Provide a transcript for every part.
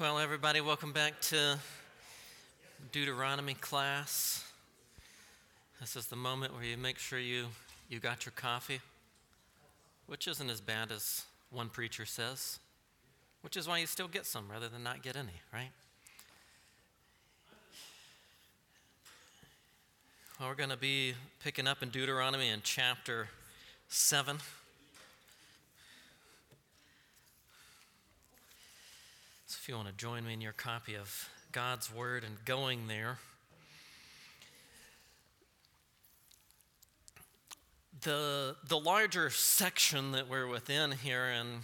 Well, everybody, welcome back to Deuteronomy class. This is the moment where you make sure you, you got your coffee, which isn't as bad as one preacher says, which is why you still get some rather than not get any, right? Well, we're going to be picking up in Deuteronomy in chapter 7. So if you want to join me in your copy of God's Word and going there, the, the larger section that we're within here in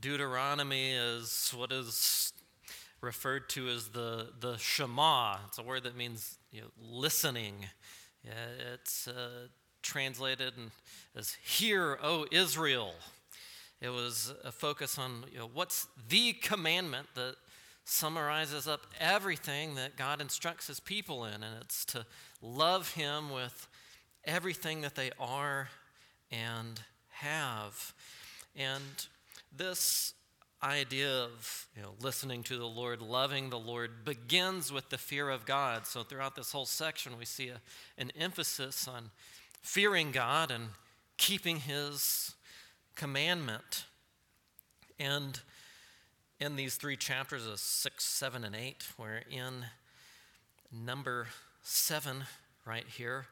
Deuteronomy is what is referred to as the, the Shema. It's a word that means you know, listening. Yeah, it's uh, translated as Hear, O Israel. It was a focus on you know, what's the commandment that summarizes up everything that God instructs his people in, and it's to love him with everything that they are and have. And this idea of you know, listening to the Lord, loving the Lord, begins with the fear of God. So throughout this whole section, we see a, an emphasis on fearing God and keeping his commandment. And in these three chapters of 6, 7, and 8, we're in number 7 right here,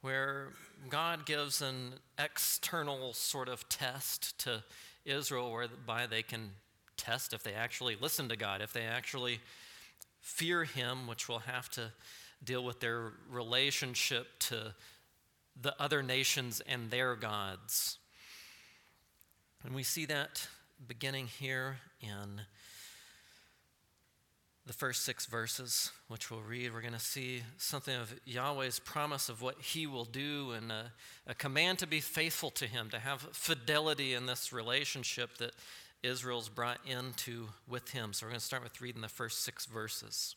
where God gives an external sort of test to Israel whereby they can test if they actually listen to God, if they actually fear Him, which will have to deal with their relationship to the other nations and their gods. And we see that beginning here in the first six verses, which we'll read. We're going to see something of Yahweh's promise of what he will do and a, a, command to be faithful to him, to have fidelity in this relationship that Israel's brought into with him. So we're going to start with reading the first six verses.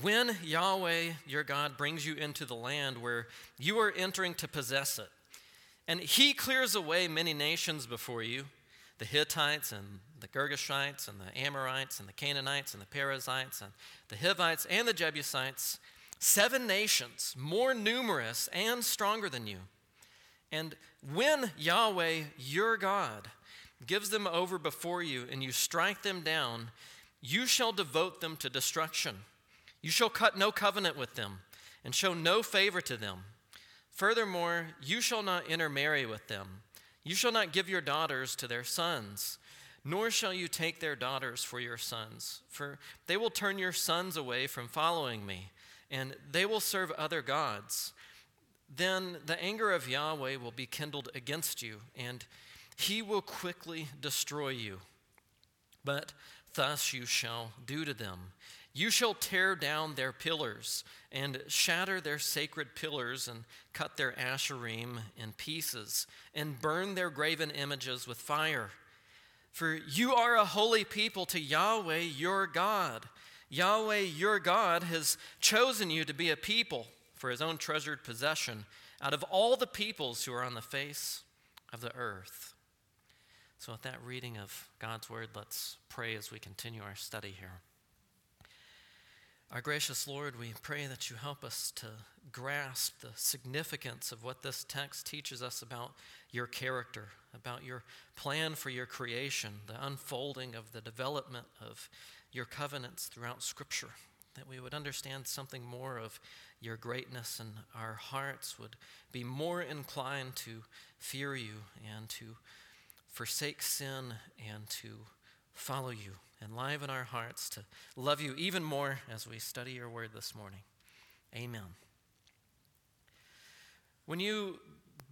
When Yahweh your God brings you into the land where you are entering to possess it, and he clears away many nations before you the Hittites and the Girgashites and the Amorites and the Canaanites and the Perizzites and the Hivites and the Jebusites, seven nations more numerous and stronger than you. And when Yahweh your God gives them over before you and you strike them down, you shall devote them to destruction. You shall cut no covenant with them and show no favor to them. Furthermore, you shall not intermarry with them. You shall not give your daughters to their sons, nor shall you take their daughters for your sons, for they will turn your sons away from following me, and they will serve other gods. Then the anger of Yahweh will be kindled against you, and he will quickly destroy you. But thus you shall do to them. You shall tear down their pillars and shatter their sacred pillars and cut their asherim in pieces and burn their graven images with fire. For you are a holy people to Yahweh your God. Yahweh your God has chosen you to be a people for his own treasured possession out of all the peoples who are on the face of the earth. So, with that reading of God's word, let's pray as we continue our study here. Our gracious Lord, we pray that you help us to grasp the significance of what this text teaches us about your character, about your plan for your creation, the unfolding of the development of your covenants throughout Scripture, that we would understand something more of your greatness and our hearts would be more inclined to fear you and to forsake sin and to follow you enliven our hearts to love you even more as we study your word this morning. Amen. When you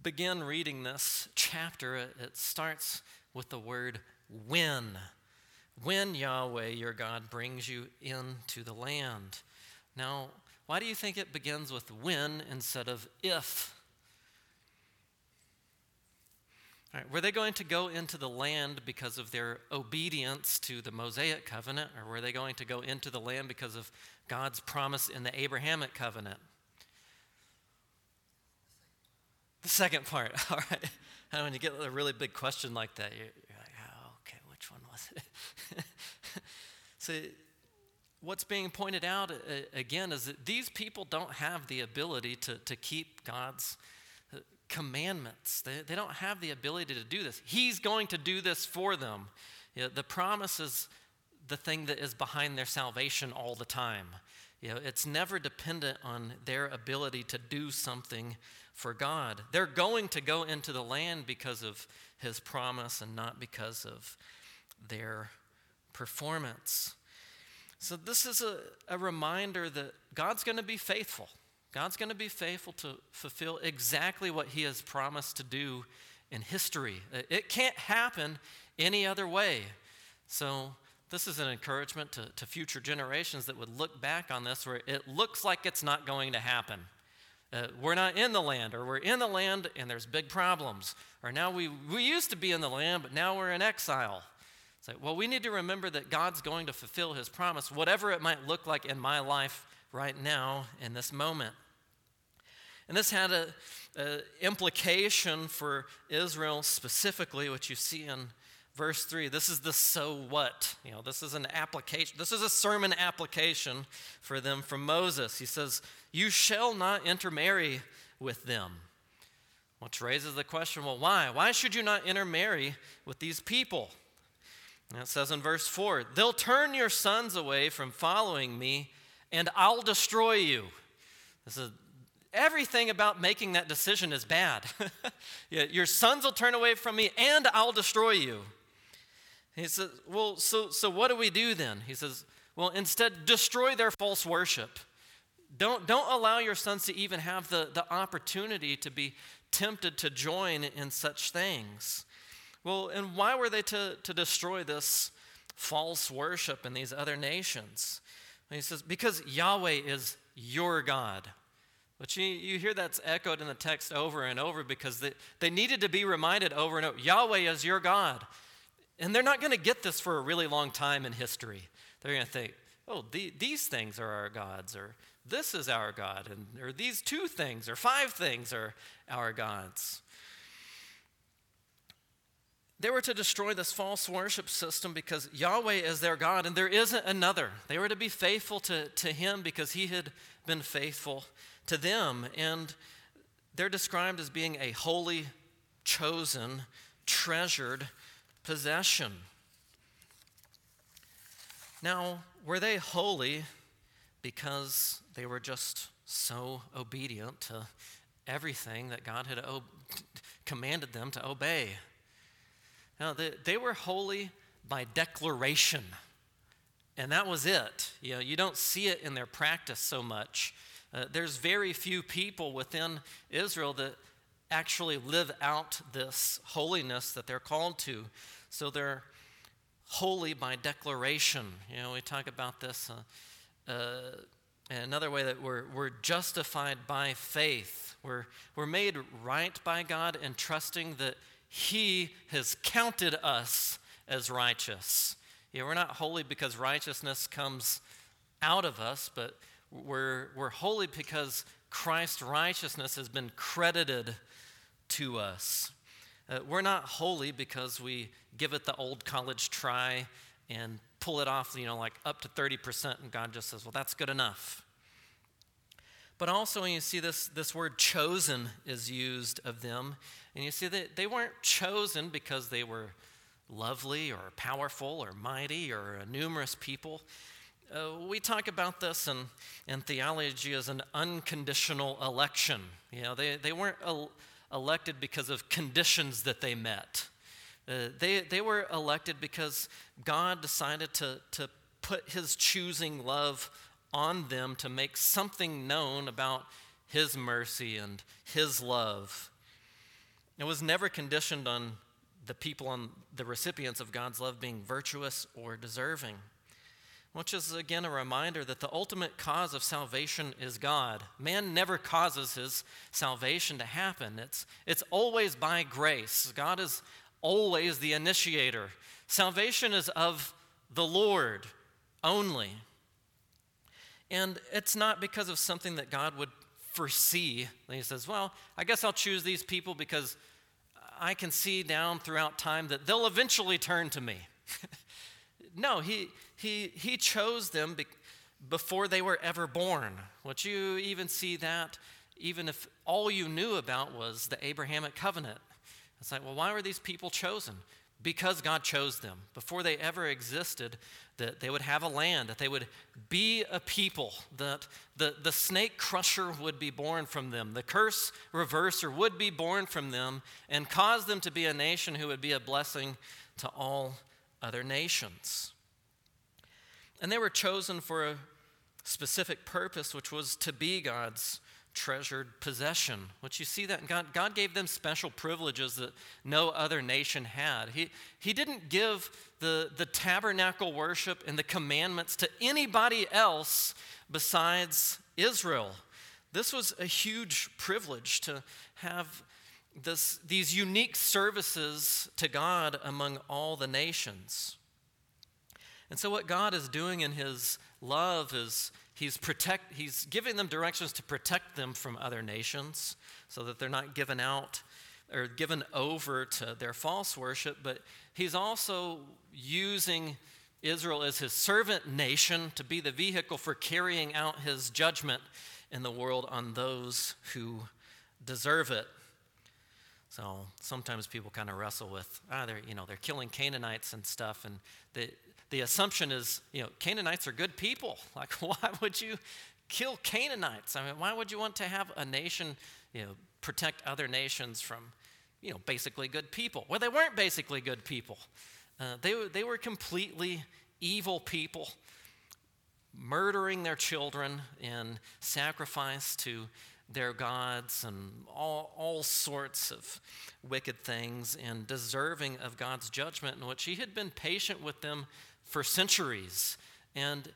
begin reading this chapter, it starts with the word when. When Yahweh your God brings you into the land. Now, why do you think it begins with when instead of if? Right, were they going to go into the land because of their obedience to the Mosaic covenant, or were they going to go into the land because of God's promise in the Abrahamic covenant? The second part, all right. And when you get a really big question like that, you're, like, oh, okay, which one was it? So, what's being pointed out uh, again is that these people don't have the ability to, to keep God's commandments. They, they don't have the ability to do this. He's going to do this for them. You know, the promise is the thing that is behind their salvation all the time. You know, it's never dependent on their ability to do something for God. They're going to go into the land because of his promise and not because of their performance. So, this is a, a reminder that God's going to be faithful. God's going to be faithful to fulfill exactly what he has promised to do in history. It can't happen any other way. So, this is an encouragement to, to future generations that would look back on this where it looks like it's not going to happen. Uh, we're not in the land, or we're in the land and there's big problems. Or now we, we used to be in the land, but now we're in exile. It's like, well, we need to remember that God's going to fulfill his promise, whatever it might look like in my life right now in this moment. And this had a, a implication for Israel specifically, which you see in verse 3 this is the so what you know this is an application this is a sermon application for them from moses. He says you shall not intermarry with them. Which raises the question well why? Why should you not intermarry with these people? And it says in verse 4 they'll turn your sons away from following me and i'll destroy you. This is everything about making that decision is bad. your sons will turn away from me and I'll destroy you. He says, Well, so, so what do we do then? He says, Well, instead, destroy their false worship. Don't, don't allow your sons to even have the, the opportunity to be tempted to join in such things. Well, and why were they to, to destroy this false worship in these other nations? And he says, Because Yahweh is your God. But you, you hear that's echoed in the text over and over because they, they needed to be reminded over and over Yahweh is your God. And they're not going to get this for a really long time in history. They're going to think, oh, the, these things are our gods, or this is our God, and, or these two things, or five things are our gods. They were to destroy this false worship system because Yahweh is their God and there isn't another. They were to be faithful to, to Him because He had been faithful to them. And they're described as being a holy, chosen, treasured possession. Now, were they holy because they were just so obedient to everything that God had commanded them to obey? Now, they, they were holy by declaration. And that was it. You know, you don't see it in their practice so much. Uh, there's very few people within Israel that actually live out this holiness that they're called to. So they're holy by declaration. You know, we talk about this. Uh, uh, another way that we're, we're justified by faith. We're, we're made right by God and trusting that He has counted us as righteous. We're not holy because righteousness comes out of us, but we're, we're holy because Christ's righteousness has been credited to us. Uh, we're not holy because we give it the old college try and pull it off, you know, like up to 30%, and God just says, well, that's good enough. But also, when you see this, this word chosen is used of them, and you see that they weren't chosen because they were lovely or powerful or mighty or numerous people. Uh, we talk about this in, in theology as an unconditional election. You know, they, they weren't elected because of conditions that they met. Uh, they, they were elected because God decided to, to put his choosing love on them to make something known about his mercy and his love. It was never conditioned on the people on the recipients of God's love being virtuous or deserving which is again a reminder that the ultimate cause of salvation is God. Man never causes his salvation to happen, it's, it's always by grace. God is always the initiator. Salvation is of the Lord only. And it's not because of something that God would foresee. He says, Well, I guess I'll choose these people because I can see down throughout time that they'll eventually turn to me. no, he, he, he chose them be, before they were ever born. Which you even see that even if all you knew about was the Abrahamic covenant. It's like, well, why were these people chosen? Because God chose them. Before they ever existed, that they would have a land, that they would be a people, that the, the snake crusher would be born from them, the curse reverser would be born from them, and cause them to be a nation who would be a blessing to all other nations. And they were chosen for a specific purpose, which was to be God's treasured possession. Which you see that God, God gave them special privileges that no other nation had. He, he didn't give the, the tabernacle worship and the commandments to anybody else besides Israel. This was a huge privilege to have this, these unique services to God among all the nations. And so, what God is doing in His love is He's, protect, he's giving them directions to protect them from other nations so that they're not given out or given over to their false worship, but He's also using Israel as His servant nation to be the vehicle for carrying out His judgment in the world on those who deserve it. So sometimes people kind of wrestle with, ah, they're, you know, they're killing Canaanites and stuff, and the, the assumption is, you know, Canaanites are good people. Like, why would you kill Canaanites? I mean, why would you want to have a nation, you know, protect other nations from, you know, basically good people? Well, they weren't basically good people. Uh, they, they were completely evil people, murdering their children in sacrifice to their gods and all, all sorts of wicked things and deserving of God's judgment, in which He had been patient with them for centuries. And,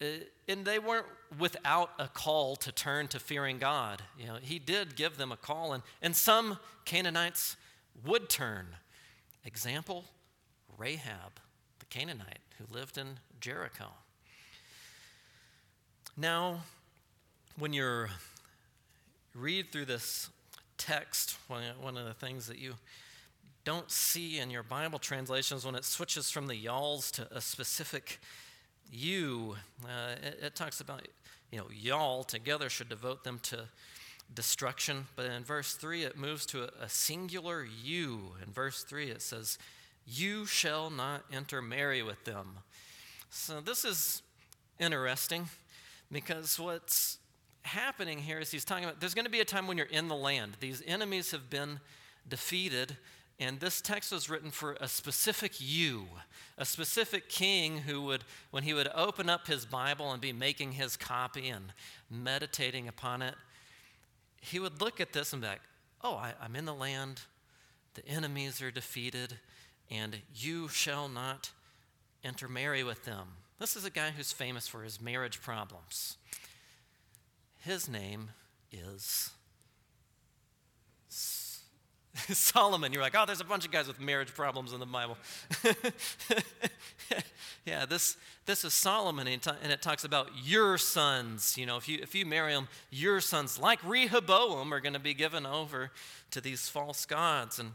uh, and they weren't without a call to turn to fearing God. You know, He did give them a call, and, and some Canaanites would turn. Example Rahab, the Canaanite who lived in Jericho. Now, when you're read through this text, one of the things that you don't see in your Bible translations when it switches from the y'alls to a specific you, uh, it, it, talks about, you know, y'all together should devote them to destruction. But in verse 3, it moves to a, a singular you. In verse 3, it says, You shall not intermarry with them. So this is interesting because what's happening here is he's talking about there's going to be a time when you're in the land. These enemies have been defeated, and this text was written for a specific you, a specific king who would, when he would open up his Bible and be making his copy and meditating upon it, he would look at this and be like, oh, I, I'm in the land, the enemies are defeated, and you shall not intermarry with them. This is a guy who's famous for his marriage problems. His name is Solomon. You're like, oh, there's a bunch of guys with marriage problems in the Bible. yeah, this, this is Solomon, and it talks about your sons. You know, if you, if you marry them, your sons, like Rehoboam, are going to be given over to these false gods. And,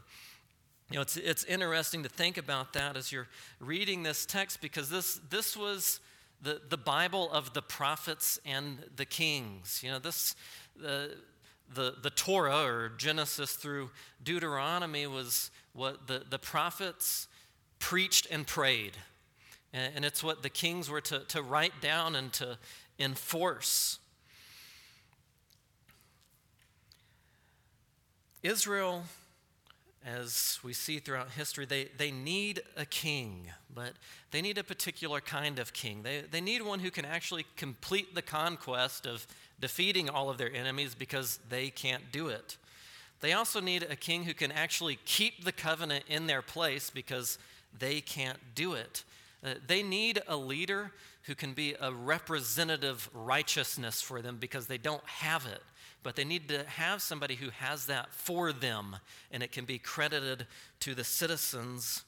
you know, it's, it's interesting to think about that as you're reading this text because this, this was the, the Bible of the prophets and the kings. You know, this, the, the, the Torah or Genesis through Deuteronomy was what the, the prophets preached and prayed. And, and it's what the kings were to, to write down and to enforce. Israel as we see throughout history, they, they need a king, but they need a particular kind of king. They, they need one who can actually complete the conquest of defeating all of their enemies because they can't do it. They also need a king who can actually keep the covenant in their place because they can't do it. Uh, they need a leader who can be a representative righteousness for them because they don't have it but they need to have somebody who has that for them, and it can be credited to the citizens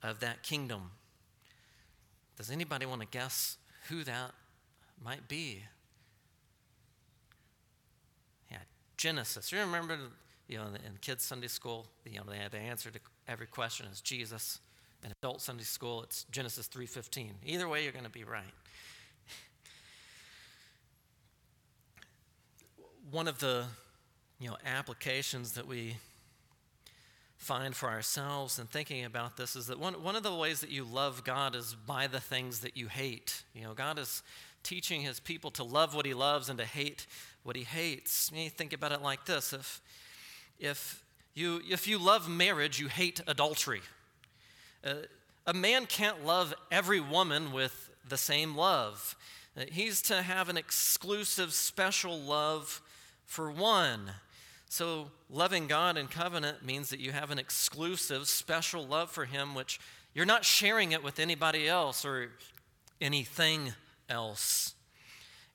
of that kingdom. Does anybody want to guess who that might be? Yeah, Genesis. You remember, you know, in kids' Sunday school, you know, the answer to every question is Jesus. In adult Sunday school, it's Genesis 3:15. Either way, you're going to be right. One of the you know, applications that we find for ourselves in thinking about this is that one, one of the ways that you love God is by the things that you hate. You know, God is teaching his people to love what he loves and to hate what he hates. You think about it like this if, if, you, if you love marriage, you hate adultery. Uh, a man can't love every woman with the same love. Uh, he's to have an exclusive, special love for one. So, loving God in covenant means that you have an exclusive, special love for Him, which you're not sharing it with anybody else or anything else.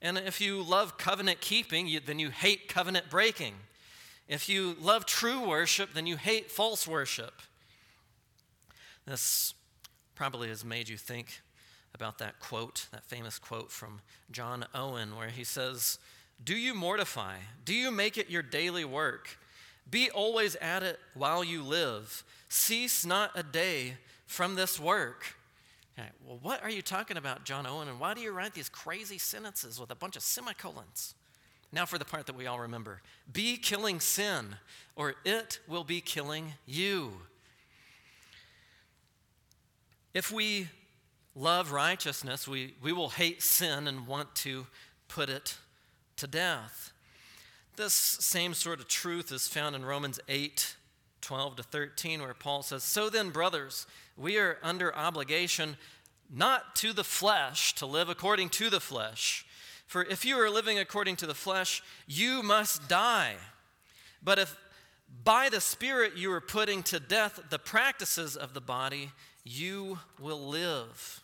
And if you love covenant keeping, you, then you hate covenant breaking. If you love true worship, then you hate false worship. This probably has made you think about that quote, that famous quote from John Owen, where he says, do you mortify? Do you make it your daily work? Be always at it while you live. Cease not a day from this work. Okay, well, what are you talking about, John Owen, and why do you write these crazy sentences with a bunch of semicolons? Now, for the part that we all remember be killing sin, or it will be killing you. If we love righteousness, we, we will hate sin and want to put it to death. This same sort of truth is found in Romans 8 12 to 13, where Paul says, So then, brothers, we are under obligation not to the flesh to live according to the flesh. For if you are living according to the flesh, you must die. But if by the Spirit you are putting to death the practices of the body, you will live.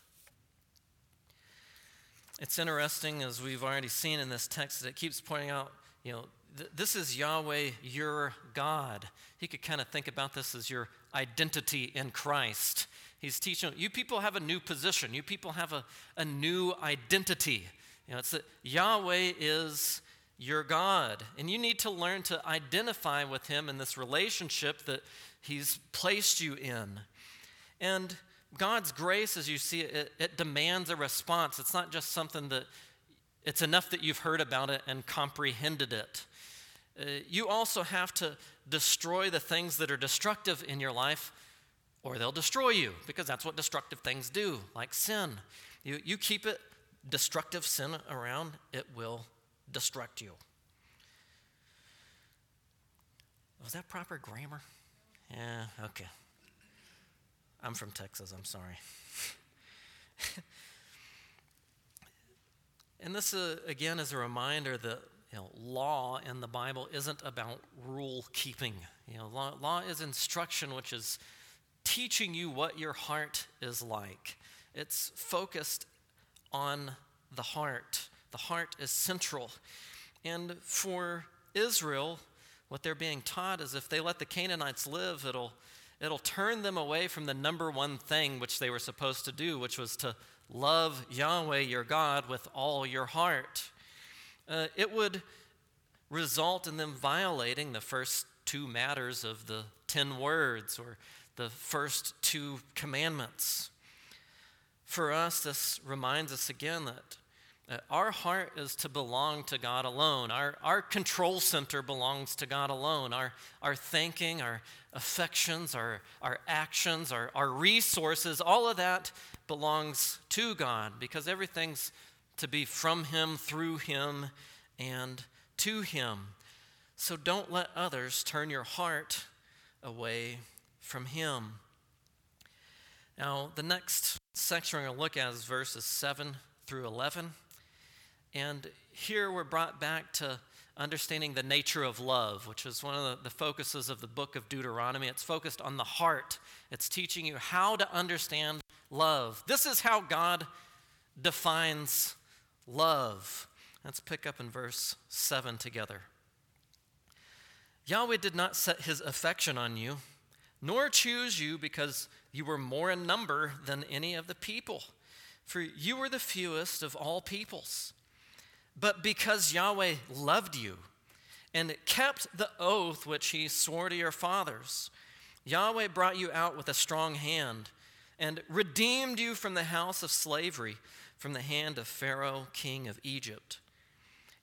It's interesting, as we've already seen in this text, that it keeps pointing out, you know, th- this is Yahweh, your God. He could kind of think about this as your identity in Christ. He's teaching you people have a new position, you people have a, a new identity. You know, it's that Yahweh is your God, and you need to learn to identify with Him in this relationship that He's placed you in. And God's grace, as you see it, it demands a response. It's not just something that it's enough that you've heard about it and comprehended it. Uh, you also have to destroy the things that are destructive in your life, or they'll destroy you, because that's what destructive things do, like sin. You, you keep it, destructive sin around, it will destruct you. Was that proper grammar? Yeah, okay. I'm from Texas, I'm sorry. and this, uh, again, is a reminder that you know, law in the Bible isn't about rule keeping. You know, law, law is instruction, which is teaching you what your heart is like. It's focused on the heart. The heart is central. And for Israel, what they're being taught is if they let the Canaanites live, it'll it'll turn them away from the number one thing which they were supposed to do, which was to love Yahweh your God with all your heart. Uh, it would result in them violating the first two matters of the ten words or the first two commandments. For us, this reminds us again that uh, our heart is to belong to God alone. Our, our control center belongs to God alone. Our, our thinking, our affections, our, our actions, our, our resources, all of that belongs to God because everything's to be from Him, through Him, and to Him. So don't let others turn your heart away from Him. Now, the next section we're going to look at is verses 7 through 11. And here we're brought back to understanding the nature of love, which is one of the, focuses of the book of Deuteronomy. It's focused on the heart, it's teaching you how to understand love. This is how God defines love. Let's pick up in verse 7 together. Yahweh did not set his affection on you, nor choose you because you were more in number than any of the people, for you were the fewest of all peoples. But because Yahweh loved you and kept the oath which he swore to your fathers, Yahweh brought you out with a strong hand. and redeemed you from the house of slavery, from the hand of Pharaoh, king of Egypt.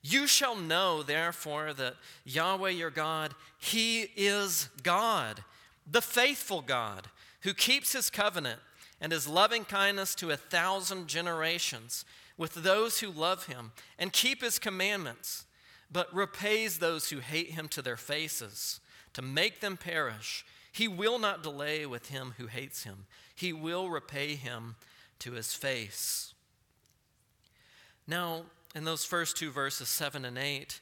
You shall know, therefore, that Yahweh your God, He is God, the faithful God, who keeps His covenant and His loving kindness to a thousand generations with those who love Him and keep His commandments, but repays those who hate Him to their faces, to make them perish. He will not delay with him who hates him, He will repay him to His face. Now, in those first two verses, 7 and 8,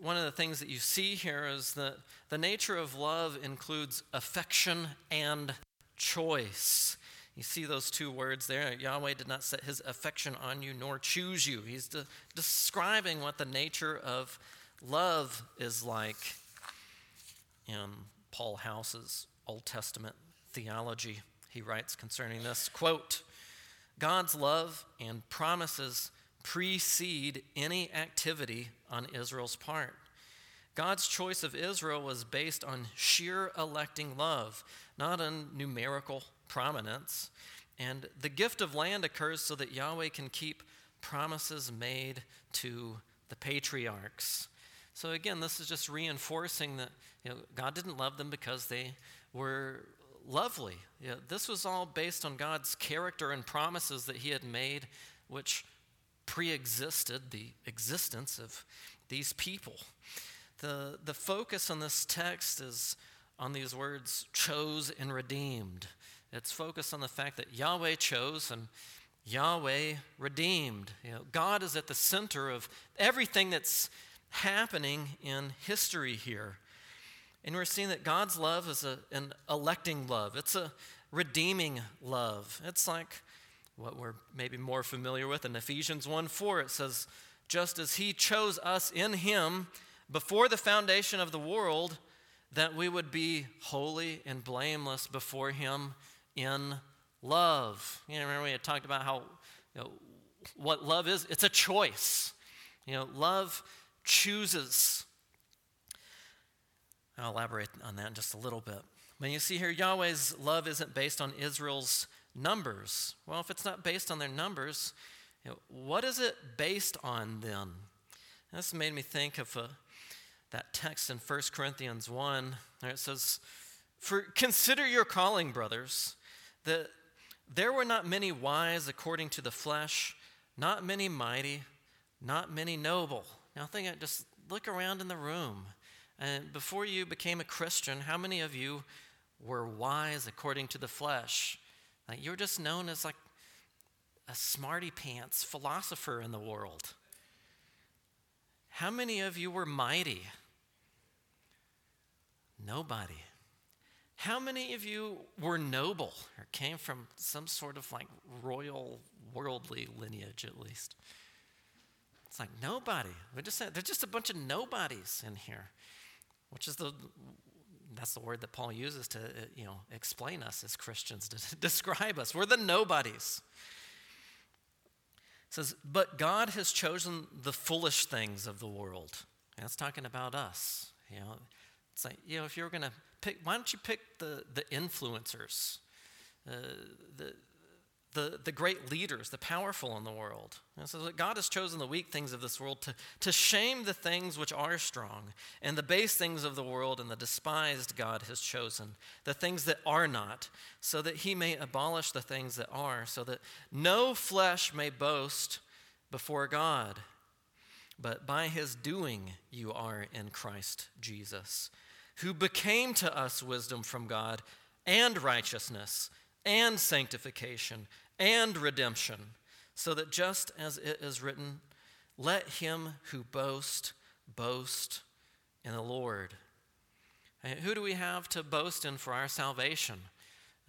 one of the things that you see here is that the nature of love includes affection and choice. You see those two words there. Yahweh did not set his affection on you nor choose you. He's de- describing what the nature of love is like in Paul House's Old Testament theology. He writes concerning this quote, God's love and promises precede any activity on Israel's part. God's choice of Israel was based on sheer electing love, not on numerical prominence. And the gift of land occurs so that Yahweh can keep promises made to the patriarchs. So again, this is just reinforcing that you know, God didn't love them because they were lovely. You know, this was all based on God's character and promises that He had made, which pre-existed the existence of these people. The, the focus on this text is on these words chose and redeemed. It's focused on the fact that Yahweh chose and Yahweh redeemed. You know, God is at the center of everything that's happening in history here. And we're seeing that God's love is a, an electing love, it's a redeeming love. It's like what we're maybe more familiar with in Ephesians 1 4, it says, Just as He chose us in Him before the foundation of the world, that we would be holy and blameless before Him in love. You know, remember we had talked about how, you know, what love is? It's a choice. You know, love chooses. I'll elaborate on that in just a little bit. When you see here, Yahweh's love isn't based on Israel's numbers. Well, if it's not based on their numbers, you know, what is it based on then? This made me think of uh, that text in 1 Corinthians 1, where it says, For consider your calling, brothers, that there were not many wise according to the flesh, not many mighty, not many noble. Now think, just look around in the room. And before you became a Christian, how many of you were wise according to the flesh? Like you're just known as like a smarty pants philosopher in the world. How many of you were mighty? Nobody. How many of you were noble or came from some sort of like royal worldly lineage at least? It's like nobody. We just there's just a bunch of nobodies in here, which is the that's the word that Paul uses to, uh, you know, explain us as Christians, to describe us. We're the nobodies. It says, but God has chosen the foolish things of the world. And it's talking about us. You know, it's like, you know, if you're going to pick, why don't you pick the, the influencers, uh, the, the, the great leaders, the powerful in the world. And so God has chosen the weak things of this world to, to shame the things which are strong, and the base things of the world and the despised God has chosen, the things that are not, so that he may abolish the things that are, so that no flesh may boast before God. But by his doing you are in Christ Jesus, who became to us wisdom from God and righteousness and sanctification and redemption, so that just as it is written, let him who boast boast in the Lord. And who do we have to boast in for our salvation?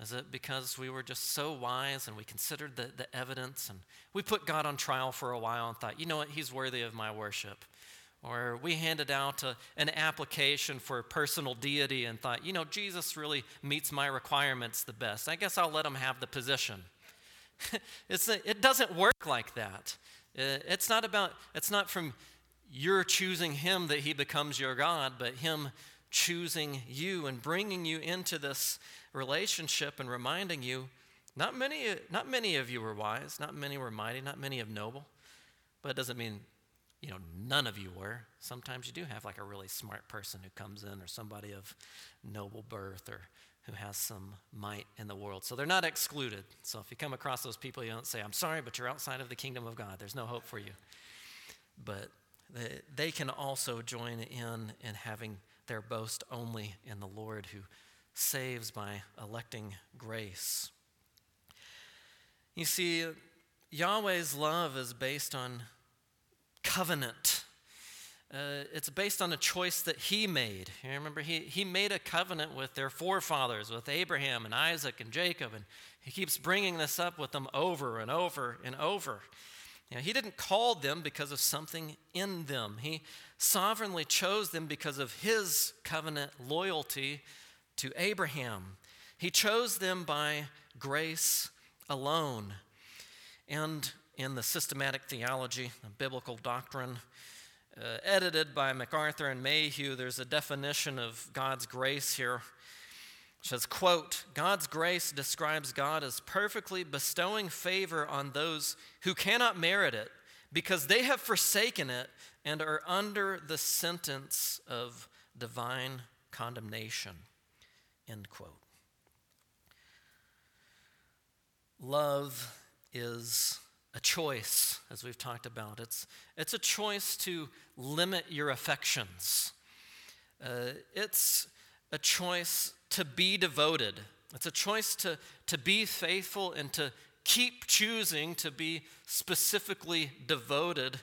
Is it because we were just so wise and we considered the, the evidence and we put God on trial for a while and thought, you know what, he's worthy of my worship? Or we handed out a, an application for personal deity and thought, you know, Jesus really meets my requirements the best. I guess I'll let him have the position. it's a, it doesn't work like that. Uh, it's not about, it's not from your choosing him that he becomes your God, but him choosing you and bringing you into this relationship and reminding you Not many, not many of you were wise, not many were mighty, not many of noble. But it doesn't mean, you know, none of you were. Sometimes you do have like a really smart person who comes in, or somebody of noble birth, or who has some might in the world. So they're not excluded. So if you come across those people, you don't say, I'm sorry, but you're outside of the kingdom of God. There's no hope for you. But they, can also join in in having their boast only in the Lord who saves by electing grace. You see, Yahweh's love is based on covenant. Uh, it's based on a choice that he made. You remember, he, he made a covenant with their forefathers, with Abraham and Isaac and Jacob, and he keeps bringing this up with them over and over and over. You know, he didn't call them because of something in them. He sovereignly chose them because of his covenant loyalty to Abraham. He chose them by grace alone. And in the systematic theology, the biblical doctrine, uh, edited by MacArthur and Mayhew, there's a definition of God's grace here. It says, quote, God's grace describes God as perfectly bestowing favor on those who cannot merit it because they have forsaken it and are under the sentence of divine condemnation. End quote. Love is a choice, as we've talked about. It's, it's a choice to limit your affections. Uh, it's a choice to be devoted. It's a choice to, to be faithful and to keep choosing to be specifically devoted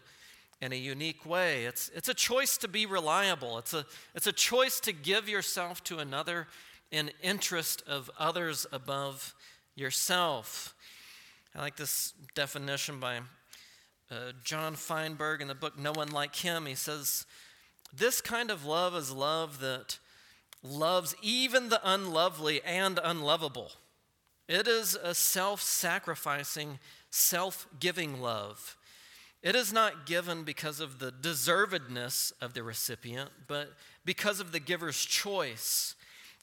in a unique way. It's, it's a choice to be reliable. It's a, it's a choice to give yourself to another in interest of others above yourself. I like this definition by uh, John Feinberg in the book No One Like Him. He says, This kind of love is love that loves even the unlovely and unlovable. It is a self sacrificing, self giving love. It is not given because of the deservedness of the recipient, but because of the giver's choice.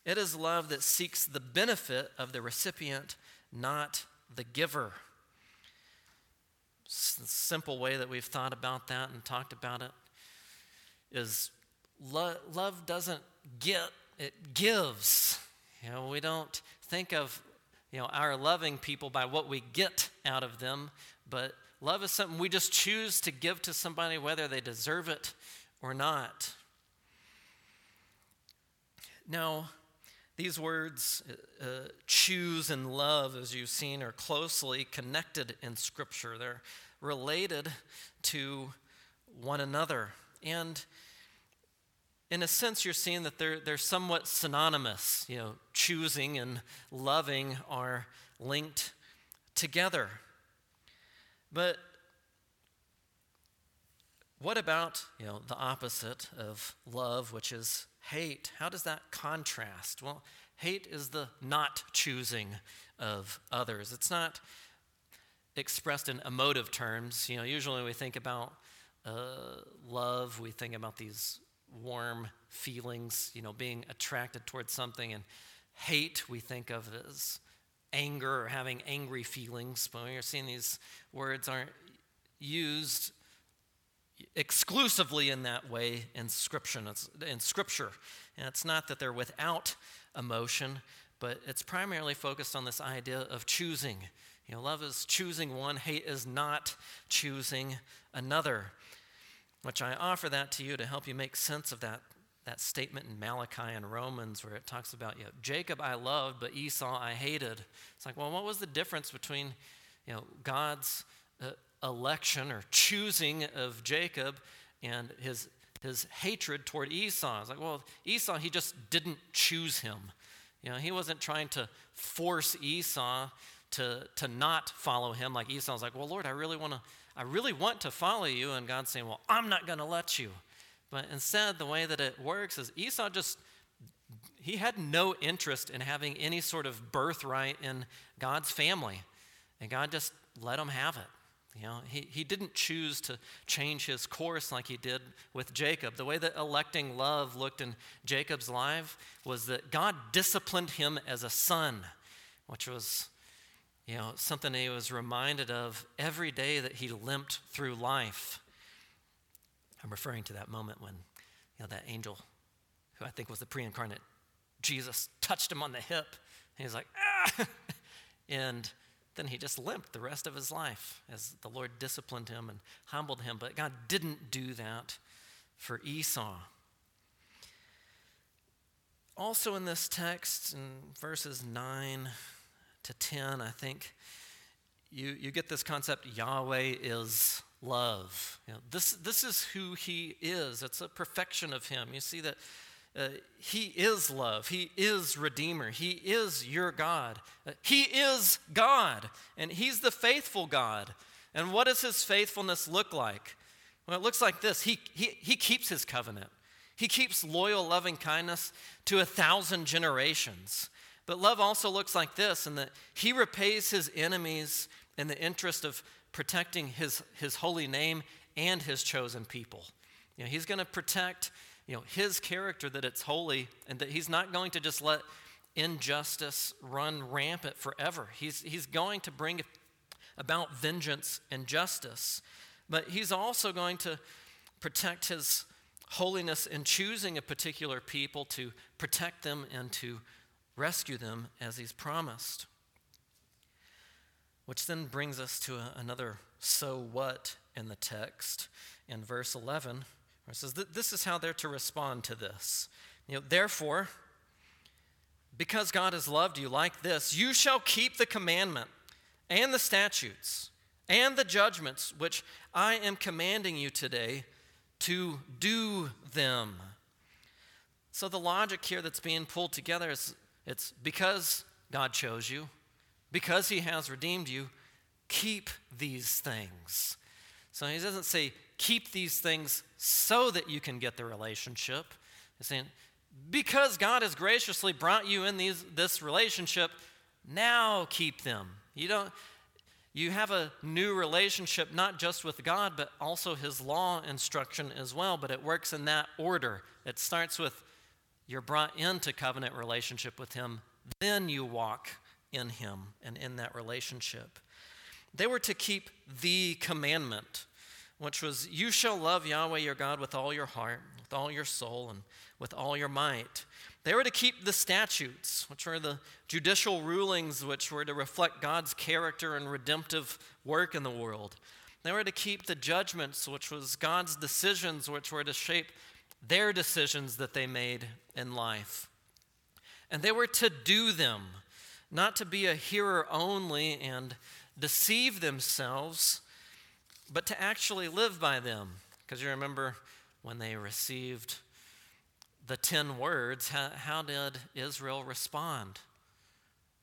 It is love that seeks the benefit of the recipient not the giver. Simple way that we've thought about that and talked about it is lo- love doesn't get, it gives. You know, we don't think of you know, our loving people by what we get out of them, but love is something we just choose to give to somebody whether they deserve it or not. Now, these words, uh, uh, choose and love, as you've seen, are closely connected in Scripture. They're related to one another. And in a sense, you're seeing that they're, they're somewhat synonymous. You know, choosing and loving are linked together. But what about, you know, the opposite of love, which is hate, how does that contrast? Well, hate is the not choosing of others. It's not expressed in emotive terms. You know, usually we think about uh, love, we think about these warm feelings, you know, being attracted towards something, and hate we think of as anger or having angry feelings. But when you're seeing these words aren't used exclusively in that way in scripture. In scripture. And it's not that they're without emotion, but it's primarily focused on this idea of choosing. You know, love is choosing one, hate is not choosing another. Which I offer that to you to help you make sense of that, that statement in Malachi and Romans where it talks about, you know, Jacob I loved, but Esau I hated. It's like, well, what was the difference between, you know, God's uh, election or choosing of Jacob and his, his hatred toward Esau. It's like, well, Esau, he just didn't choose him. You know, he wasn't trying to force Esau to, to not follow him like Esau's like, well, Lord, I really want to, I really want to follow you. And God's saying, well, I'm not going to let you. But instead, the way that it works is Esau just, he had no interest in having any sort of birthright in God's family. And God just let him have it. You know, he, he didn't choose to change his course like he did with Jacob. The way that electing love looked in Jacob's life was that God disciplined him as a son, which was you know, something he was reminded of every day that he limped through life. I'm referring to that moment when, you know, that angel, who I think was the pre incarnate Jesus, touched him on the hip. And he's like, ah! and then he just limped the rest of his life as the Lord disciplined him and humbled him. But God didn't do that for Esau. Also, in this text, in verses 9 to 10, I think you, you get this concept Yahweh is love. You know, this, this is who he is, it's a perfection of him. You see that uh, he is love, he is Redeemer, he is your God. Uh, he is God, and he's the faithful God. And what does his faithfulness look like? Well, it looks like this he, he, he keeps his covenant. He keeps loyal, loving kindness to a thousand generations. But love also looks like this in that he repays his enemies in the interest of protecting his, his holy name and his chosen people. You know, he's going to protect you know, his character that it's holy and that he's not going to just let injustice run rampant forever. He's, he's going to bring about vengeance and justice, but he's also going to protect his holiness in choosing a particular people to protect them and to rescue them as he's promised. Which then brings us to another so what in the text in verse 11. It says, This is how they're to respond to this. You know, therefore, because God has loved you like this, you shall keep the commandment and the statutes and the judgments which I am commanding you today to do them. So the logic here that's being pulled together is it's because God chose you, because He has redeemed you, keep these things. So He doesn't say keep these things so that you can get the relationship. He's saying because God has graciously brought you in these, this relationship, now keep them. You don't you have a new relationship not just with God, but also His law instruction as well. But it works in that order. It starts with you're brought into covenant relationship with Him, then you walk in Him and in that relationship. They were to keep the commandment, which was, You shall love Yahweh your God with all your heart, with all your soul, and with all your might. They were to keep the statutes, which were the judicial rulings which were to reflect God's character and redemptive work in the world. They were to keep the judgments, which was God's decisions, which were to shape their decisions that they made in life. And they were to do them, not to be a hearer only and deceive themselves, but to actually live by them. Because you remember when they received the 10 words, how, how did Israel respond?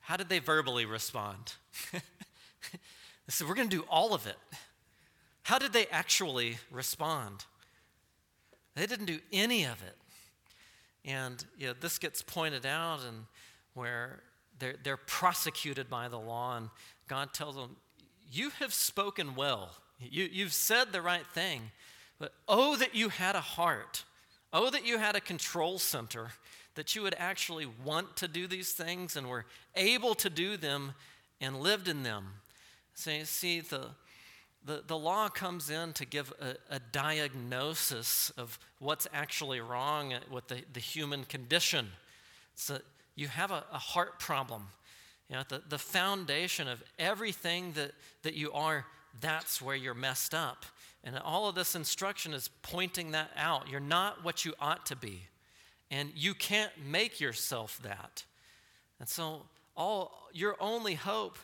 How did they verbally respond? they said, We're going to do all of it. How did they actually respond? They didn't do any of it. And you know, this gets pointed out and where they're, they're prosecuted by the law, and God tells them, You have spoken well. You, you've said the right thing, but oh, that you had a heart Oh, that you had a control center, that you would actually want to do these things and were able to do them and lived in them. So see, the, the, the law comes in to give a, a diagnosis of what's actually wrong with the, the human condition. So you have a, a heart problem. You know, the, the foundation of everything that, that you are, that's where you're messed up. And all of this instruction is pointing that out. You're not what you ought to be. And you can't make yourself that. And so all your only hope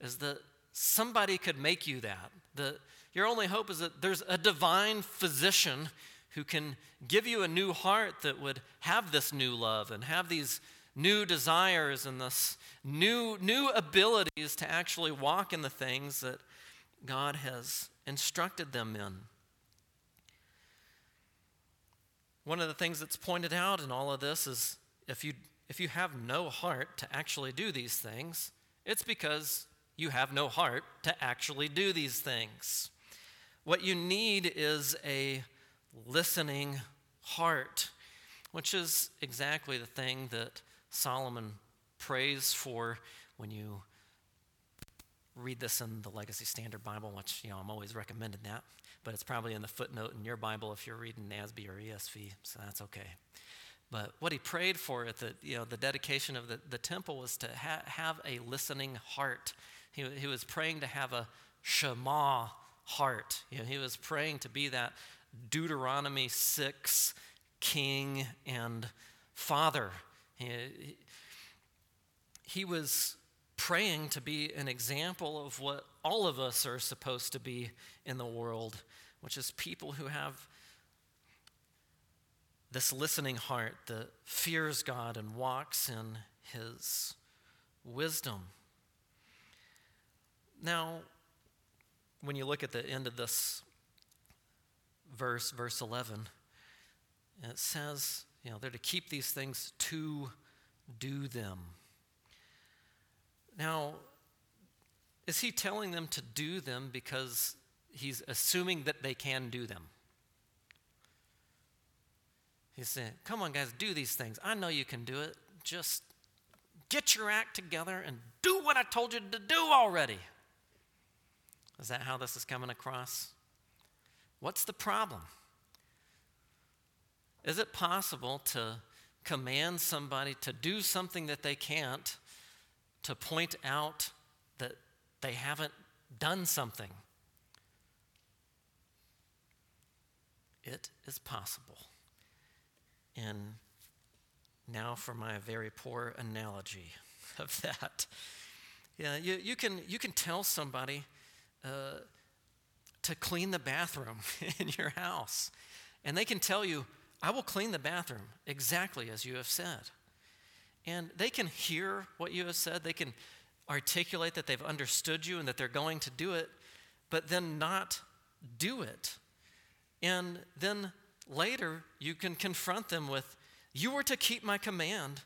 is that somebody could make you that. The, your only hope is that there's a divine physician who can give you a new heart that would have this new love and have these new desires and this new new abilities to actually walk in the things that God has instructed them in. One of the things that's pointed out in all of this is if you, if you have no heart to actually do these things, it's because you have no heart to actually do these things. What you need is a listening heart, which is exactly the thing that Solomon prays for when you read this in the Legacy Standard Bible, which, you know, I'm always recommending that, but it's probably in the footnote in your Bible if you're reading NASB or ESV, so that's okay. But what he prayed for at the, you know, the dedication of the, the temple was to ha- have a listening heart. He, he was praying to have a Shema heart. You know, he was praying to be that Deuteronomy 6 king and father. He, he was praying to be an example of what all of us are supposed to be in the world, which is people who have this listening heart that fears God and walks in his wisdom. Now, when you look at the end of this verse, verse 11, it says, you know, they're to keep these things to do them. Now, is he telling them to do them because he's assuming that they can do them? He's saying, Come on, guys, do these things. I know you can do it. Just get your act together and do what I told you to do already. Is that how this is coming across? What's the problem? Is it possible to command somebody to do something that they can't, to point out that they haven't done something? It is possible. And now for my very poor analogy of that. Yeah, you, you, can, you can tell somebody uh, to clean the bathroom in your house, and they can tell you, I will clean the bathroom exactly as you have said. And they can hear what you have said, they can articulate that they've understood you and that they're going to do it, but then not do it. And then later, you can confront them with, You were to keep my command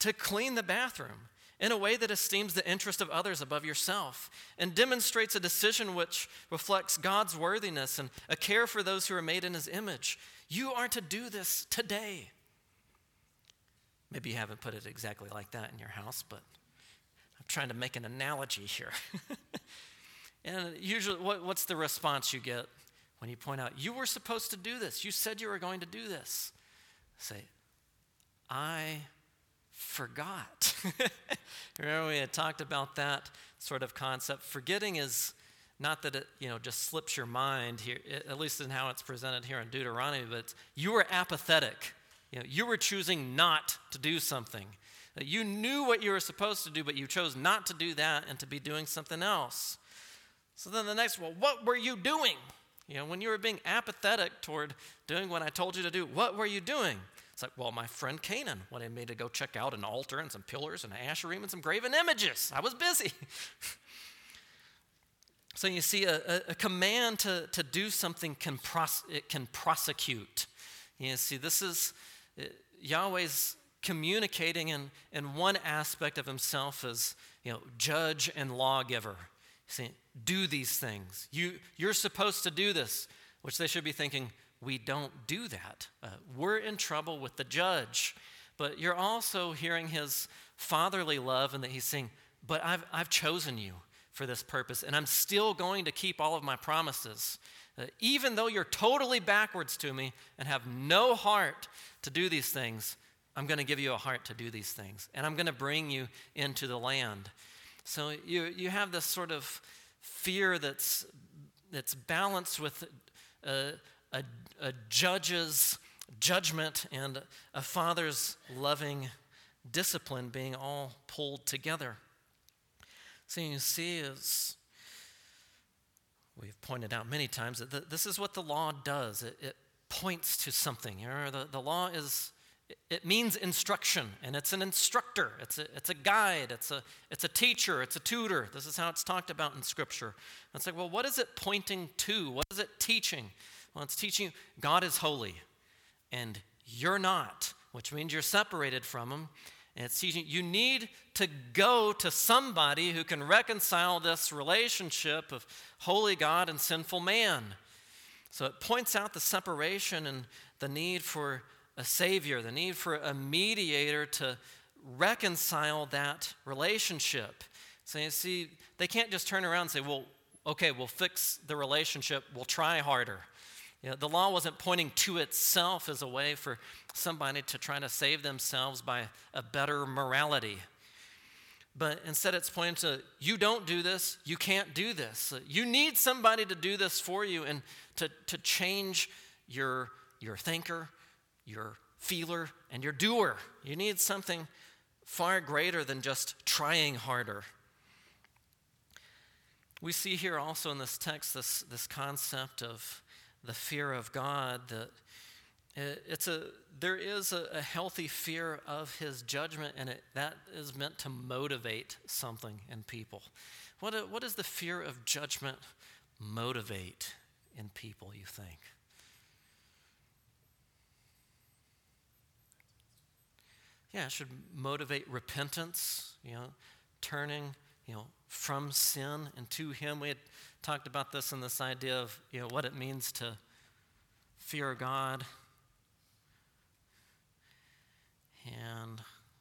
to clean the bathroom in a way that esteems the interest of others above yourself and demonstrates a decision which reflects God's worthiness and a care for those who are made in his image. You are to do this today. Maybe you haven't put it exactly like that in your house, but I'm trying to make an analogy here. and usually, what, what's the response you get when you point out, You were supposed to do this? You said you were going to do this. Say, I forgot. Remember, we had talked about that sort of concept. Forgetting is not that it you know just slips your mind here at least in how it's presented here in deuteronomy but you were apathetic you, know, you were choosing not to do something you knew what you were supposed to do but you chose not to do that and to be doing something else so then the next well what were you doing you know when you were being apathetic toward doing what i told you to do what were you doing it's like, well, my friend Canaan wanted me to go check out an altar and some pillars and an asherim and some graven images. I was busy. So you see, a, a, command to, to do something can pros, it can prosecute. You see, this is Yahweh's communicating in, in one aspect of himself as you know, judge and lawgiver. Saying, do these things. You, you're supposed to do this, which they should be thinking, we don't do that. Uh, we're in trouble with the judge. But you're also hearing his fatherly love and that he's saying, but I've, I've chosen you for this purpose, and I'm still going to keep all of my promises. Uh, even though you're totally backwards to me and have no heart to do these things, I'm going to give you a heart to do these things, and I'm going to bring you into the land. So you, you have this sort of fear that's, that's balanced with a, a, a judge's judgment and a father's loving discipline being all pulled together. So you see, as we've pointed out many times, that this is what the law does. It, it points to something. You know, the, the law is, it means instruction, and it's an instructor. It's a, it's a guide. It's a, it's a teacher. It's a tutor. This is how it's talked about in Scripture. And it's like, well, what is it pointing to? What is it teaching? Well, it's teaching God is holy, and you're not, which means you're separated from Him. And it's teaching you need to go to somebody who can reconcile this relationship of holy God and sinful man. So it points out the separation and the need for a savior, the need for a mediator to reconcile that relationship. So you see, they can't just turn around and say, well, okay, we'll fix the relationship, we'll try harder. You know, the law wasn't pointing to itself as a way for somebody to try to save themselves by a better morality. But instead, it's pointing to you don't do this, you can't do this. You need somebody to do this for you and to, to change your, your thinker, your feeler, and your doer. You need something far greater than just trying harder. We see here also in this text this, this concept of the fear of God that it's a, there is a, a healthy fear of his judgment, and it, that is meant to motivate something in people. What, uh, what does the fear of judgment motivate in people, you think? Yeah, it should motivate repentance, you know, turning, you know, from sin and to Him. We had talked about this in this idea of, you know, what it means to fear God. And,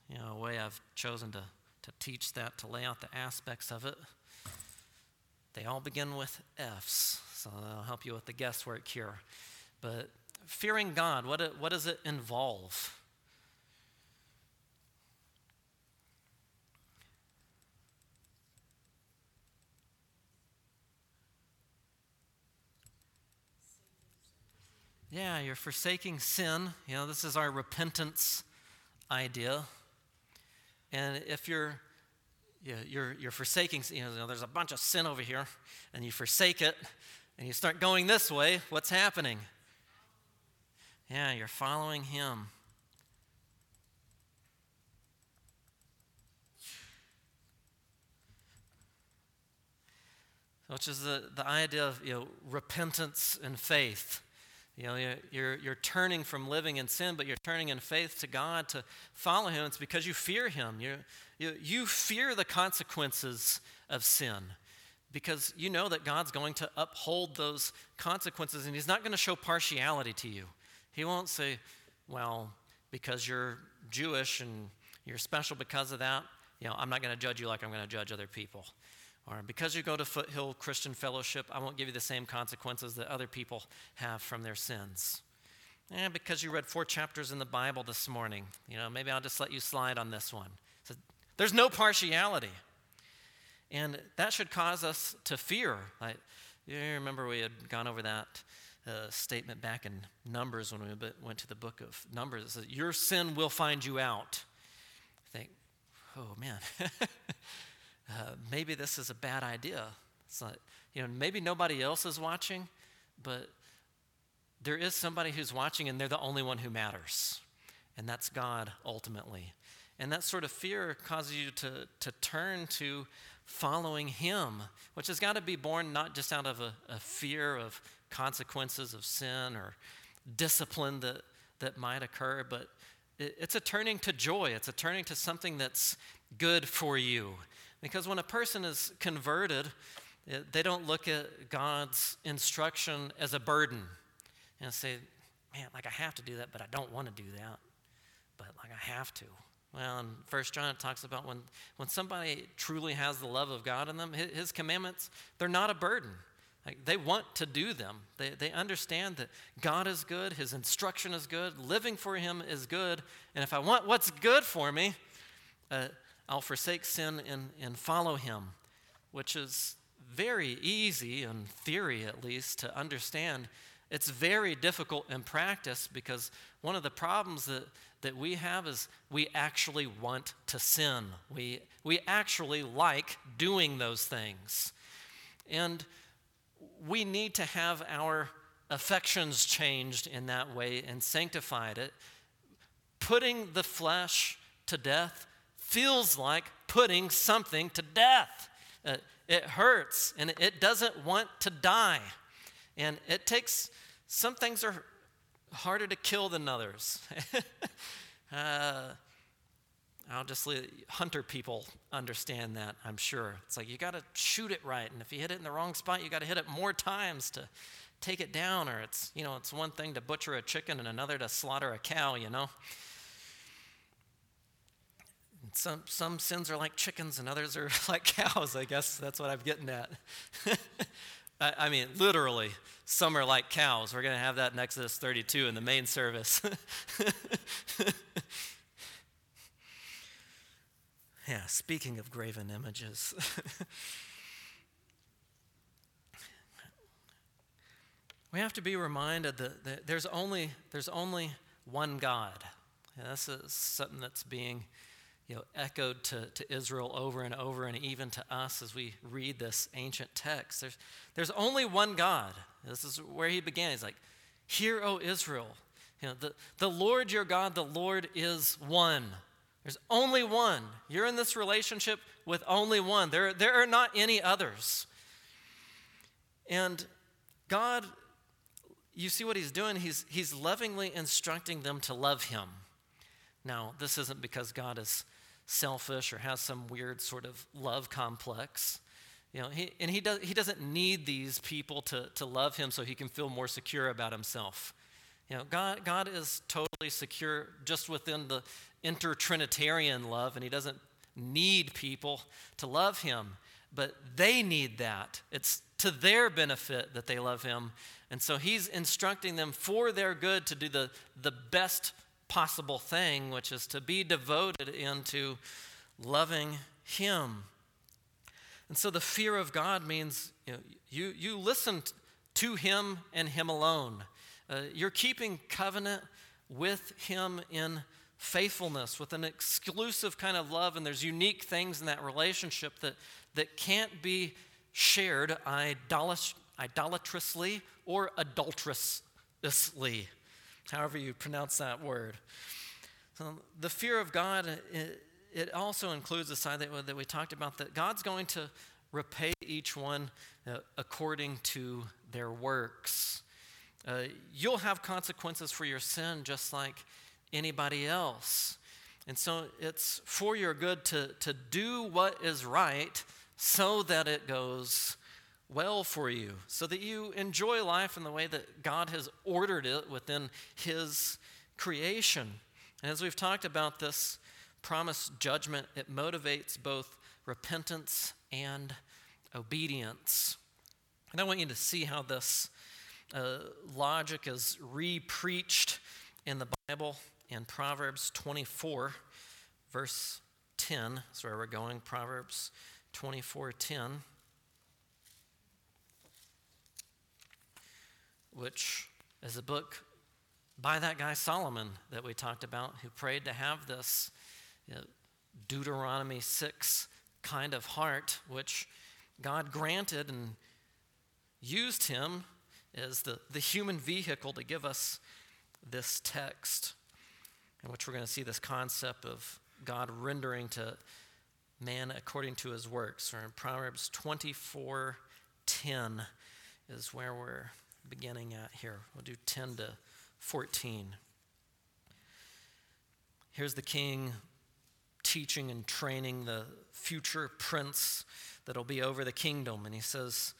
you know, a way I've chosen to, to teach that, to lay out the aspects of it, they all begin with F's. So that'll help you with the guesswork here. But fearing God, what, what does it involve? Yeah, you're forsaking sin. You know, this is our repentance idea. And if you're yeah, you're, you're forsaking, you know, there's a bunch of sin over here, and you forsake it, and you start going this way, what's happening? Yeah, you're following Him. Which is the, the idea of you know, repentance and faith. You know, you're, you're turning from living in sin, but you're turning in faith to God to follow Him. It's because you fear Him. You, you, you fear the consequences of sin because you know that God's going to uphold those consequences and He's not going to show partiality to you. He won't say, well, because you're Jewish and you're special because of that, you know, I'm not going to judge you like I'm going to judge other people. Or because you go to Foothill Christian Fellowship, I won't give you the same consequences that other people have from their sins. And because you read four chapters in the Bible this morning, you know, maybe I'll just let you slide on this one. So there's no partiality. And that should cause us to fear. I, you remember we had gone over that uh, statement back in Numbers when we went to the book of Numbers. It says, Your sin will find you out. I think, oh man. uh, maybe this is a bad idea. It's not, you know, maybe nobody else is watching, but there is somebody who's watching and they're the only one who matters. And that's God ultimately. And that sort of fear causes you to, to turn to following Him, which has got to be born not just out of a, a fear of consequences of sin or discipline that, that might occur, but it, it's a turning to joy. It's a turning to something that's good for you. Because when a person is converted, they don't look at God's instruction as a burden and say, man, like I have to do that, but I don't want to do that. But like I have to. Well, in First John it talks about when, when somebody truly has the love of God in them, his, his commandments, they're not a burden. Like they want to do them. They, they understand that God is good, His instruction is good, living for Him is good, and if I want what's good for me, uh, I'll forsake sin and, and follow him, which is very easy, in theory at least, to understand. It's very difficult in practice because one of the problems that, that we have is we actually want to sin. We, we actually like doing those things. And we need to have our affections changed in that way and sanctified it. Putting the flesh to death feels like putting something to death. Uh, it hurts and it doesn't want to die. And it takes, some things are harder to kill than others. uh, I'll just let hunter people understand that, I'm sure. It's like you got to shoot it right. And if you hit it in the wrong spot, you got to hit it more times to take it down. Or it's, you know, it's one thing to butcher a chicken and another to slaughter a cow, you know? Some, some sins are like chickens and others are like cows, I guess that's what I'm getting at. I, I mean, literally, some are like cows. We're going to have that in Exodus 32 in the main service. yeah, speaking of graven images. we have to be reminded that, that there's, only, there's only one God. This is something that's being you know, echoed to, to Israel over and over, and even to us as we read this ancient text. There's, there's only one God. This is where he began. He's like, Hear, O Israel. You know, the, the Lord your God, the Lord is one. There's only one. You're in this relationship with only one. There, there are not any others. And God, you see what he's doing? He's, he's lovingly instructing them to love him. Now, this isn't because God is selfish or has some weird sort of love complex. You know, he, and he, does, he doesn't need these people to, to love him so he can feel more secure about himself. You know, God, God is totally secure just within the intertrinitarian love, and he doesn't need people to love him, but they need that. It's to their benefit that they love him. And so he's instructing them for their good to do the, the best possible thing, which is to be devoted into loving Him. And so the fear of God means you, know, you, you listen to Him and Him alone. Uh, you're keeping covenant with Him in faithfulness, with an exclusive kind of love, and there's unique things in that relationship that, that can't be shared idolatrously or adulterously however you pronounce that word. So the fear of God, it, it also includes the side that, that we talked about that God's going to repay each one uh, according to their works. Uh, you'll have consequences for your sin just like anybody else. And so it's for your good to, to do what is right so that it goes well for you, so that you enjoy life in the way that God has ordered it within His creation. And as we've talked about this promised judgment, it motivates both repentance and obedience. And I want you to see how this uh, logic is re preached in the Bible in Proverbs 24, verse 10. That's where we're going, Proverbs 24 10. Which is a book by that guy Solomon that we talked about, who prayed to have this you know, Deuteronomy 6 kind of heart, which God granted and used him as the, the human vehicle to give us this text, in which we're going to see this concept of God rendering to man according to his works. Or in Proverbs 24 10 is where we're beginning at here. We'll do 10 to 14. Here's the king teaching and training the future prince that'll be over the kingdom. And he says,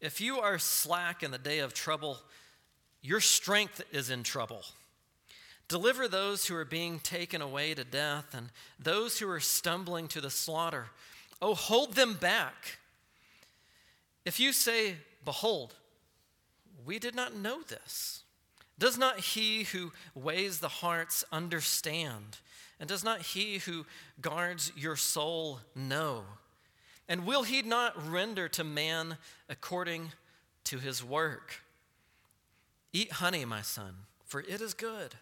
If you are slack in the day of trouble, your strength is in trouble. Deliver those who are being taken away to death and those who are stumbling to the slaughter. Oh, hold them back. If you say, Behold, we did not know this. Does not he who weighs the hearts understand? And does not he who guards your soul know? And will he not render to man according to his work? Eat honey, my son, for it is good.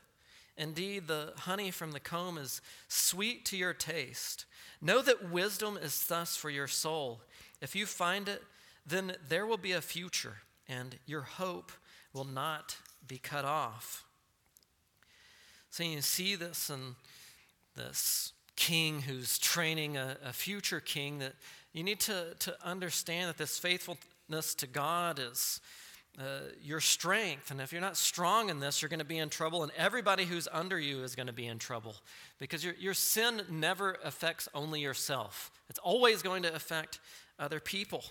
Indeed, the honey from the comb is sweet to your taste. Know that wisdom is thus for your soul. If you find it, then there will be a future and your hope will not be cut off. So you see this in this king who's training a, a future king that you need to, to understand that this faithfulness to God is uh, your strength. And if you're not strong in this, you're going to be in trouble, and everybody who's under you is going to be in trouble because your, your sin never affects only yourself, it's always going to affect other people.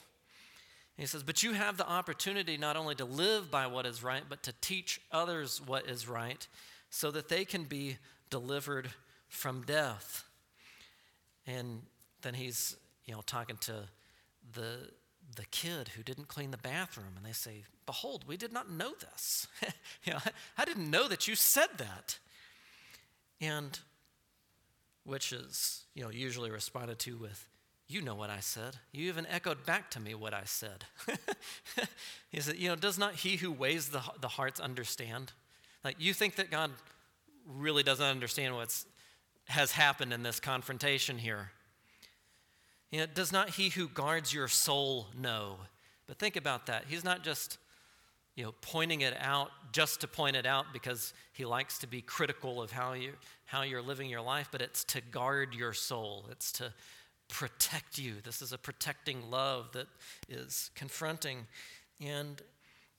He says, But you have the opportunity not only to live by what is right, but to teach others what is right so that they can be delivered from death. And then he's, you know, talking to the, the kid who didn't clean the bathroom. And they say, Behold, we did not know this. you know, I, didn't know that you said that. And which is, you know, usually responded to with, You know what I said. You even echoed back to me what I said. he said, You know, does not he who weighs the, the hearts understand? Like, you think that God really doesn't understand what's has happened in this confrontation here. You know, does not he who guards your soul know? But think about that. He's not just you know, pointing it out just to point it out because he likes to be critical of how, you, how you're living your life, but it's to guard your soul. It's to protect you. This is a protecting love that is confronting. And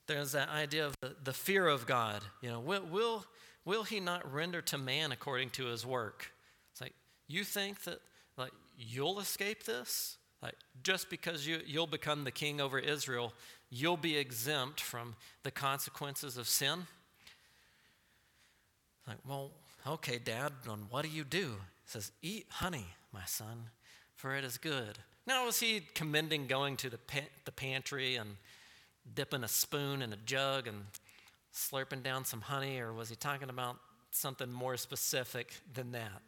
there's that idea of the, the fear of God. You know, will, will, will he not render to man according to his work? It's like, you think that like you'll escape this? Like just because you, you'll become the king over Israel, you'll be exempt from the consequences of sin? Like, well, okay, Dad, and what do you do? He says, Eat honey, my son, for it is good. Now, was he commending going to the, pa- the pantry and dipping a spoon in a jug and slurping down some honey, or was he talking about something more specific than that?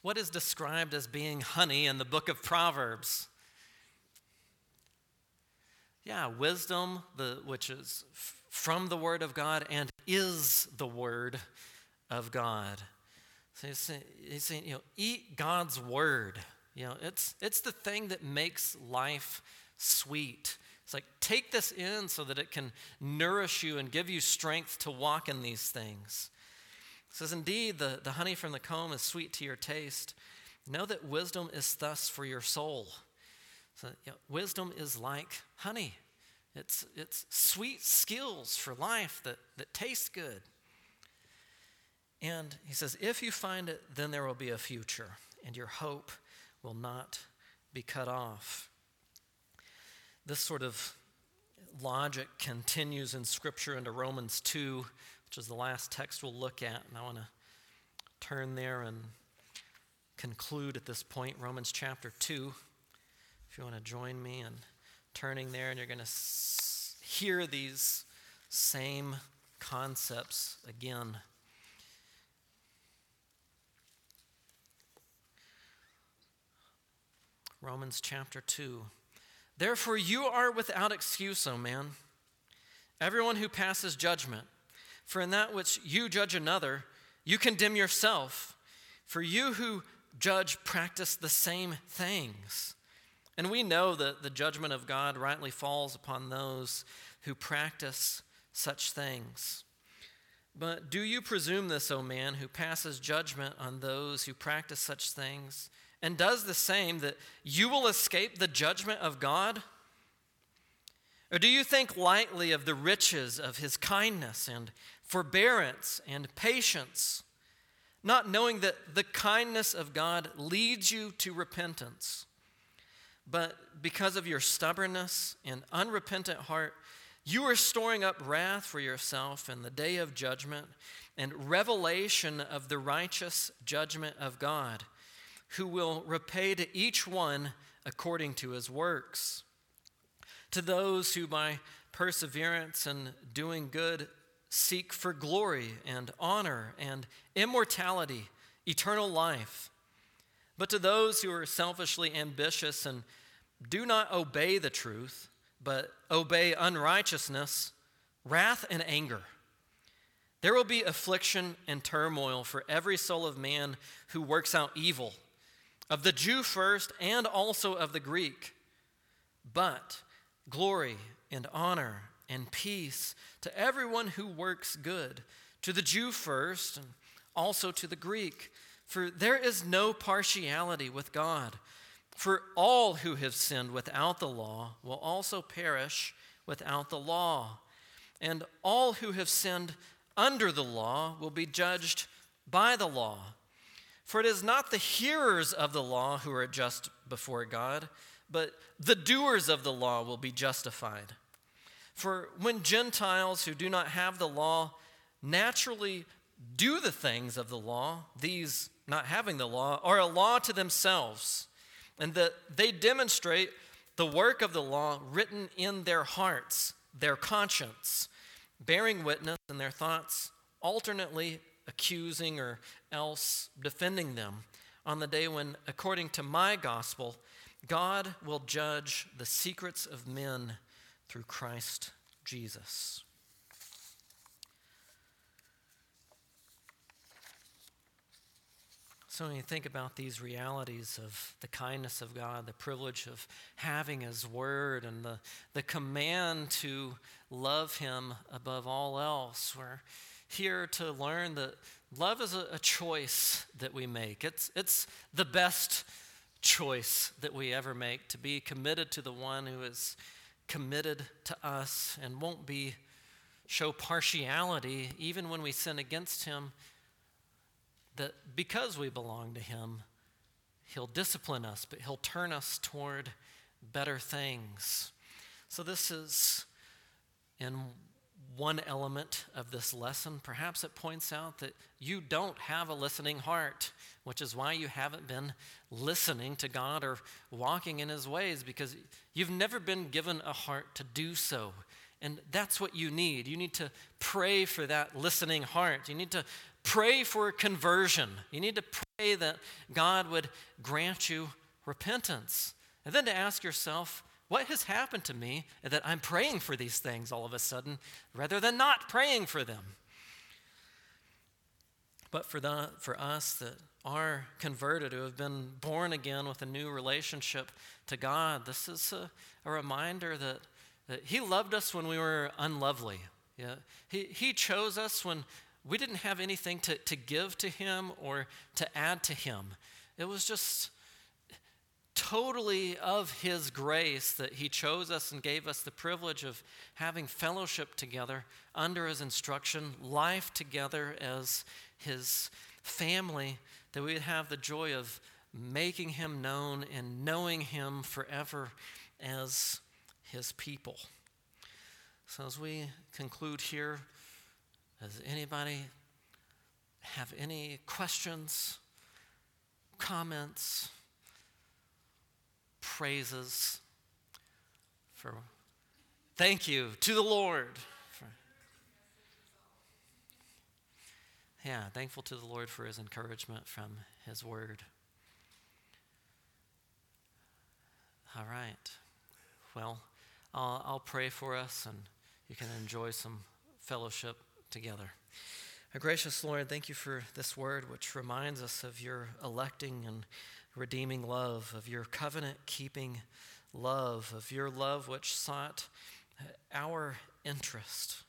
What is described as being honey in the book of Proverbs? Yeah, wisdom, the, which is from the Word of God and is the Word of God. So he's saying, he's saying, you know, eat God's Word. You know, it's, it's the thing that makes life sweet. It's like, take this in so that it can nourish you and give you strength to walk in these things. It says, Indeed, the, the honey from the comb is sweet to your taste. Know that wisdom is thus for your soul. So, you know, wisdom is like honey. It's, it's sweet skills for life that, that taste good. And he says, if you find it, then there will be a future, and your hope will not be cut off. This sort of logic continues in Scripture into Romans 2, which is the last text we'll look at. And I want to turn there and conclude at this point, Romans chapter 2. If you want to join me in turning there, and you're going to hear these same concepts again. Romans chapter 2. Therefore, you are without excuse, O man, everyone who passes judgment. For in that which you judge another, you condemn yourself. For you who judge practice the same things. And we know that the judgment of God rightly falls upon those who practice such things. But do you presume this, O man, who passes judgment on those who practice such things, and does the same, that you will escape the judgment of God? Or do you think lightly of the riches of his kindness and forbearance and patience, not knowing that the kindness of God leads you to repentance? But because of your stubbornness and unrepentant heart, you are storing up wrath for yourself in the day of judgment and revelation of the righteous judgment of God, who will repay to each one according to his works. To those who by perseverance and doing good seek for glory and honor and immortality, eternal life. But to those who are selfishly ambitious and do not obey the truth, but obey unrighteousness, wrath, and anger. There will be affliction and turmoil for every soul of man who works out evil, of the Jew first and also of the Greek. But glory and honor and peace to everyone who works good, to the Jew first and also to the Greek. For there is no partiality with God. For all who have sinned without the law will also perish without the law. And all who have sinned under the law will be judged by the law. For it is not the hearers of the law who are just before God, but the doers of the law will be justified. For when Gentiles who do not have the law naturally do the things of the law, these not having the law, are a law to themselves, and that they demonstrate the work of the law written in their hearts, their conscience, bearing witness in their thoughts, alternately accusing or else defending them on the day when, according to my gospel, God will judge the secrets of men through Christ Jesus. So, when you think about these realities of the kindness of God, the privilege of having His Word, and the, the command to love Him above all else, we're here to learn that love is a, a choice that we make. It's, it's the best choice that we ever make to be committed to the one who is committed to us and won't be show partiality even when we sin against him that because we belong to Him, He'll discipline us, but He'll turn us toward better things. So, this is in one element of this lesson. Perhaps it points out that you don't have a listening heart, which is why you haven't been listening to God or walking in His ways, because you've never been given a heart to do so. And that's what you need. You need to pray for that listening heart. You need to pray for conversion. You need to pray that God would grant you repentance. And then to ask yourself, what has happened to me that I'm praying for these things all of a sudden rather than not praying for them? But for, the, for us that are converted, who have been born again with a new relationship to God, this is a, a reminder that, that He loved us when we were unlovely. Yeah? He, he chose us when we didn't have anything to, to give to him or to add to him. It was just totally of his grace that he chose us and gave us the privilege of having fellowship together under his instruction, life together as his family, that we would have the joy of making him known and knowing him forever as his people. So, as we conclude here, does anybody have any questions, comments, praises for thank you to the Lord. For, yeah, thankful to the Lord for his encouragement from his word. All right. Well, I'll, I'll pray for us and you can enjoy some fellowship together. Our gracious Lord, thank you for this word which reminds us of your electing and redeeming love, of your covenant keeping love, of your love which sought our interest.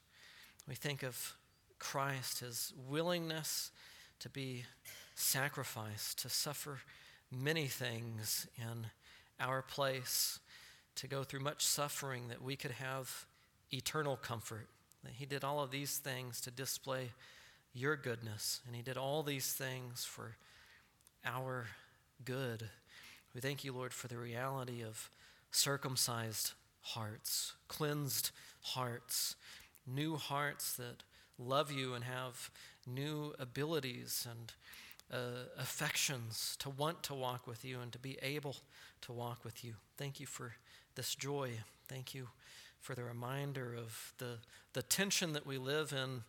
We think of Christ, his willingness to be sacrificed, to suffer many things in our place, to go through much suffering that we could have eternal comfort. That he did all of these things to display your goodness, and he did all these things for our good. We thank you, Lord, for the reality of circumcised hearts, cleansed hearts, new hearts that love you and have new abilities and uh, affections to want to walk with you and to be able to walk with you. Thank you for this joy. Thank you for the reminder of the, the tension that we live in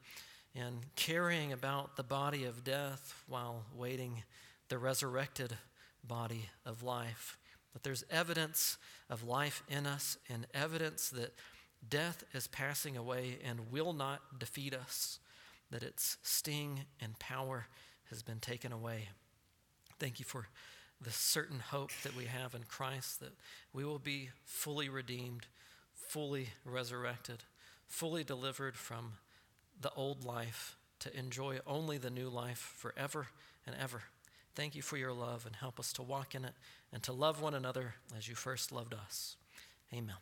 and carrying about the body of death while waiting the resurrected body of life. But there's evidence of life in us and evidence that death is passing away and will not defeat us, that its sting and power has been taken away. Thank you for the certain hope that we have in Christ that we will be fully redeemed fully resurrected, fully delivered from the old life to enjoy only the new life forever and ever. Thank you for your love and help us to walk in it and to love one another as you first loved us. Amen.